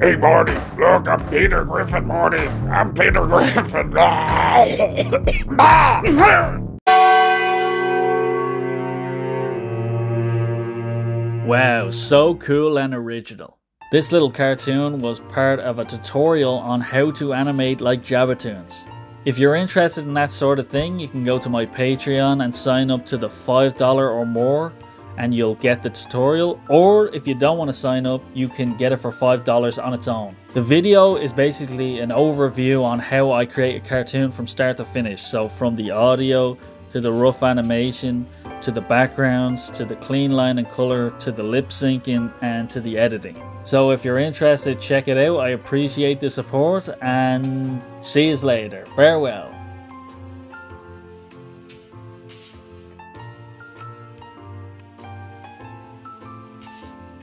Hey, Morty, look, I'm Peter Griffin, Morty. I'm Peter Griffin. Wow, so cool and original. This little cartoon was part of a tutorial on how to animate like Jabatoons. If you're interested in that sort of thing, you can go to my Patreon and sign up to the $5 or more and you'll get the tutorial or if you don't want to sign up you can get it for $5 on its own. The video is basically an overview on how I create a cartoon from start to finish so from the audio to the rough animation to the backgrounds to the clean line and color to the lip syncing and to the editing. So if you're interested check it out I appreciate the support and see you later. Farewell.